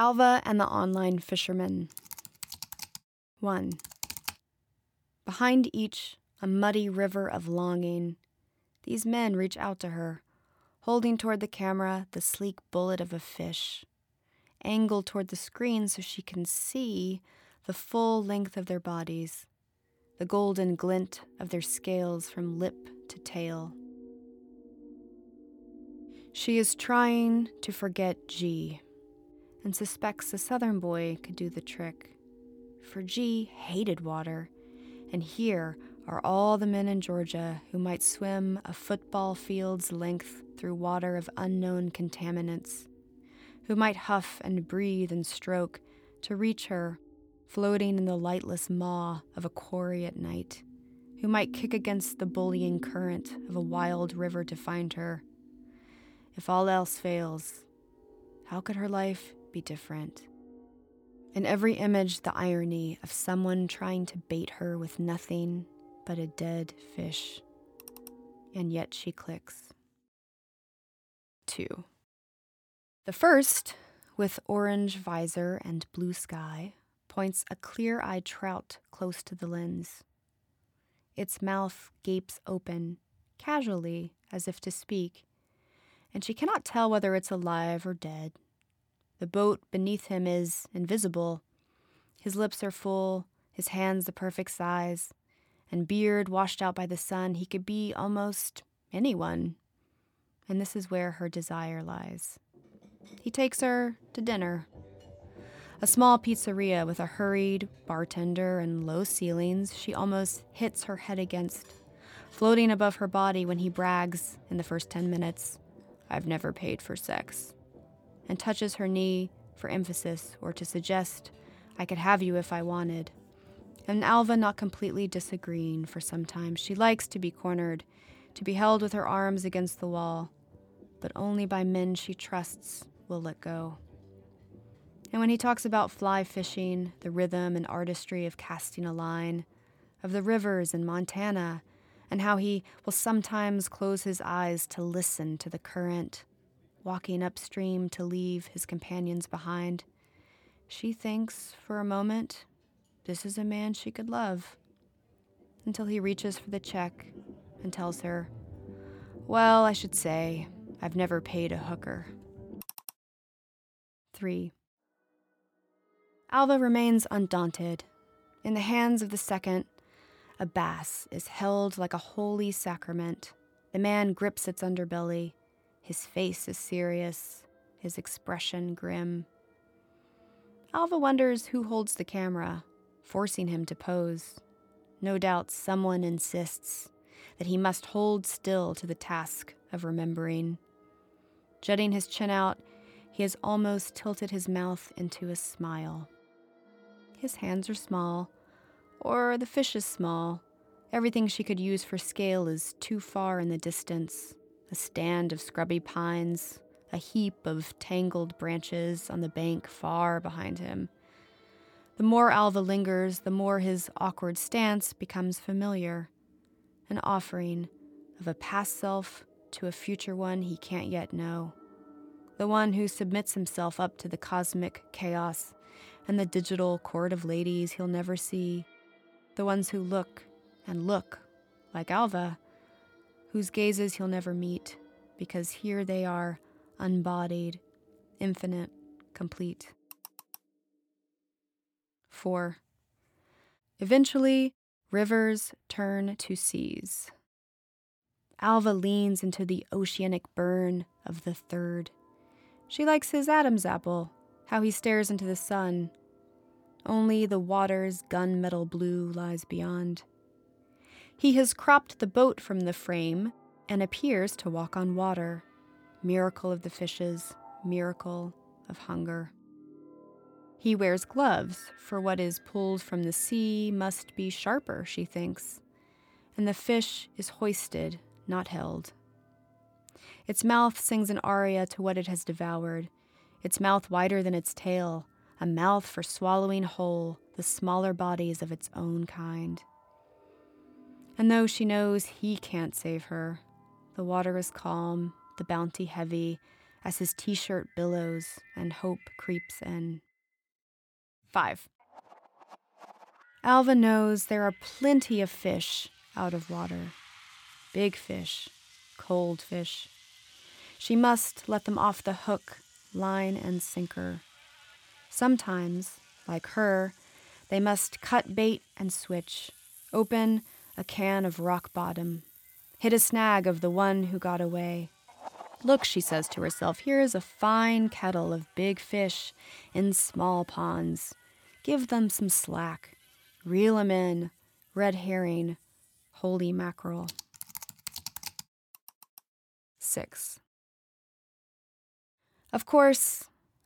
Alva and the Online Fishermen. 1. Behind each, a muddy river of longing. These men reach out to her, holding toward the camera the sleek bullet of a fish, angled toward the screen so she can see the full length of their bodies, the golden glint of their scales from lip to tail. She is trying to forget G and suspects the southern boy could do the trick. For G hated water, and here are all the men in Georgia who might swim a football field's length through water of unknown contaminants, who might huff and breathe and stroke to reach her, floating in the lightless maw of a quarry at night, who might kick against the bullying current of a wild river to find her. If all else fails, how could her life be different? In every image, the irony of someone trying to bait her with nothing but a dead fish. And yet she clicks. 2. The first, with orange visor and blue sky, points a clear eyed trout close to the lens. Its mouth gapes open, casually, as if to speak, and she cannot tell whether it's alive or dead. The boat beneath him is invisible. His lips are full, his hands the perfect size, and beard washed out by the sun. He could be almost anyone. And this is where her desire lies. He takes her to dinner. A small pizzeria with a hurried bartender and low ceilings she almost hits her head against, floating above her body when he brags in the first 10 minutes, I've never paid for sex, and touches her knee for emphasis or to suggest, I could have you if I wanted. And Alva not completely disagreeing for some time. She likes to be cornered, to be held with her arms against the wall, but only by men she trusts will let go. And when he talks about fly fishing, the rhythm and artistry of casting a line, of the rivers in Montana, and how he will sometimes close his eyes to listen to the current, walking upstream to leave his companions behind, she thinks for a moment this is a man she could love. Until he reaches for the check and tells her, Well, I should say, I've never paid a hooker. 3. Alva remains undaunted. In the hands of the second, a bass is held like a holy sacrament. The man grips its underbelly. His face is serious, his expression grim. Alva wonders who holds the camera, forcing him to pose. No doubt someone insists that he must hold still to the task of remembering. Jutting his chin out, he has almost tilted his mouth into a smile. His hands are small, or the fish is small. Everything she could use for scale is too far in the distance a stand of scrubby pines, a heap of tangled branches on the bank far behind him. The more Alva lingers, the more his awkward stance becomes familiar, an offering of a past self to a future one he can't yet know, the one who submits himself up to the cosmic chaos and the digital court of ladies he'll never see, the ones who look and look like Alva, whose gazes he'll never meet, because here they are, unbodied, infinite, complete. 4. Eventually, rivers turn to seas. Alva leans into the oceanic burn of the third. She likes his Adam's apple, how he stares into the sun. Only the water's gunmetal blue lies beyond. He has cropped the boat from the frame and appears to walk on water. Miracle of the fishes, miracle of hunger. He wears gloves, for what is pulled from the sea must be sharper, she thinks, and the fish is hoisted, not held. Its mouth sings an aria to what it has devoured, its mouth wider than its tail, a mouth for swallowing whole the smaller bodies of its own kind. And though she knows he can't save her, the water is calm, the bounty heavy, as his t shirt billows and hope creeps in. 5. Alva knows there are plenty of fish out of water big fish, cold fish. She must let them off the hook, line and sinker. Sometimes, like her, they must cut bait and switch, open a can of rock bottom, hit a snag of the one who got away. Look, she says to herself, here is a fine kettle of big fish in small ponds. Give them some slack. Reel 'em in. Red herring, holy mackerel. 6. Of course,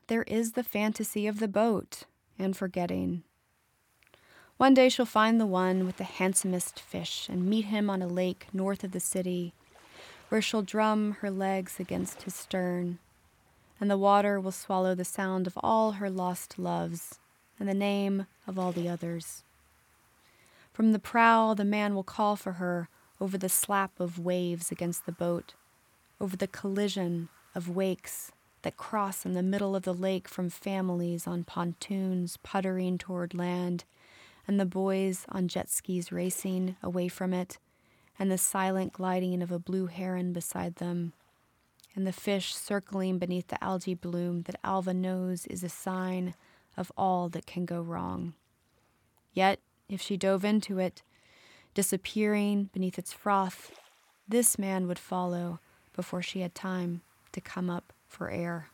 there is the fantasy of the boat and forgetting. One day she'll find the one with the handsomest fish and meet him on a lake north of the city, where she'll drum her legs against his stern, and the water will swallow the sound of all her lost loves and the name of all the others. From the prow, the man will call for her over the slap of waves against the boat, over the collision of wakes that cross in the middle of the lake from families on pontoons puttering toward land, and the boys on jet skis racing away from it, and the silent gliding of a blue heron beside them, and the fish circling beneath the algae bloom that Alva knows is a sign of all that can go wrong. Yet, if she dove into it, disappearing beneath its froth, this man would follow before she had time to come up for air.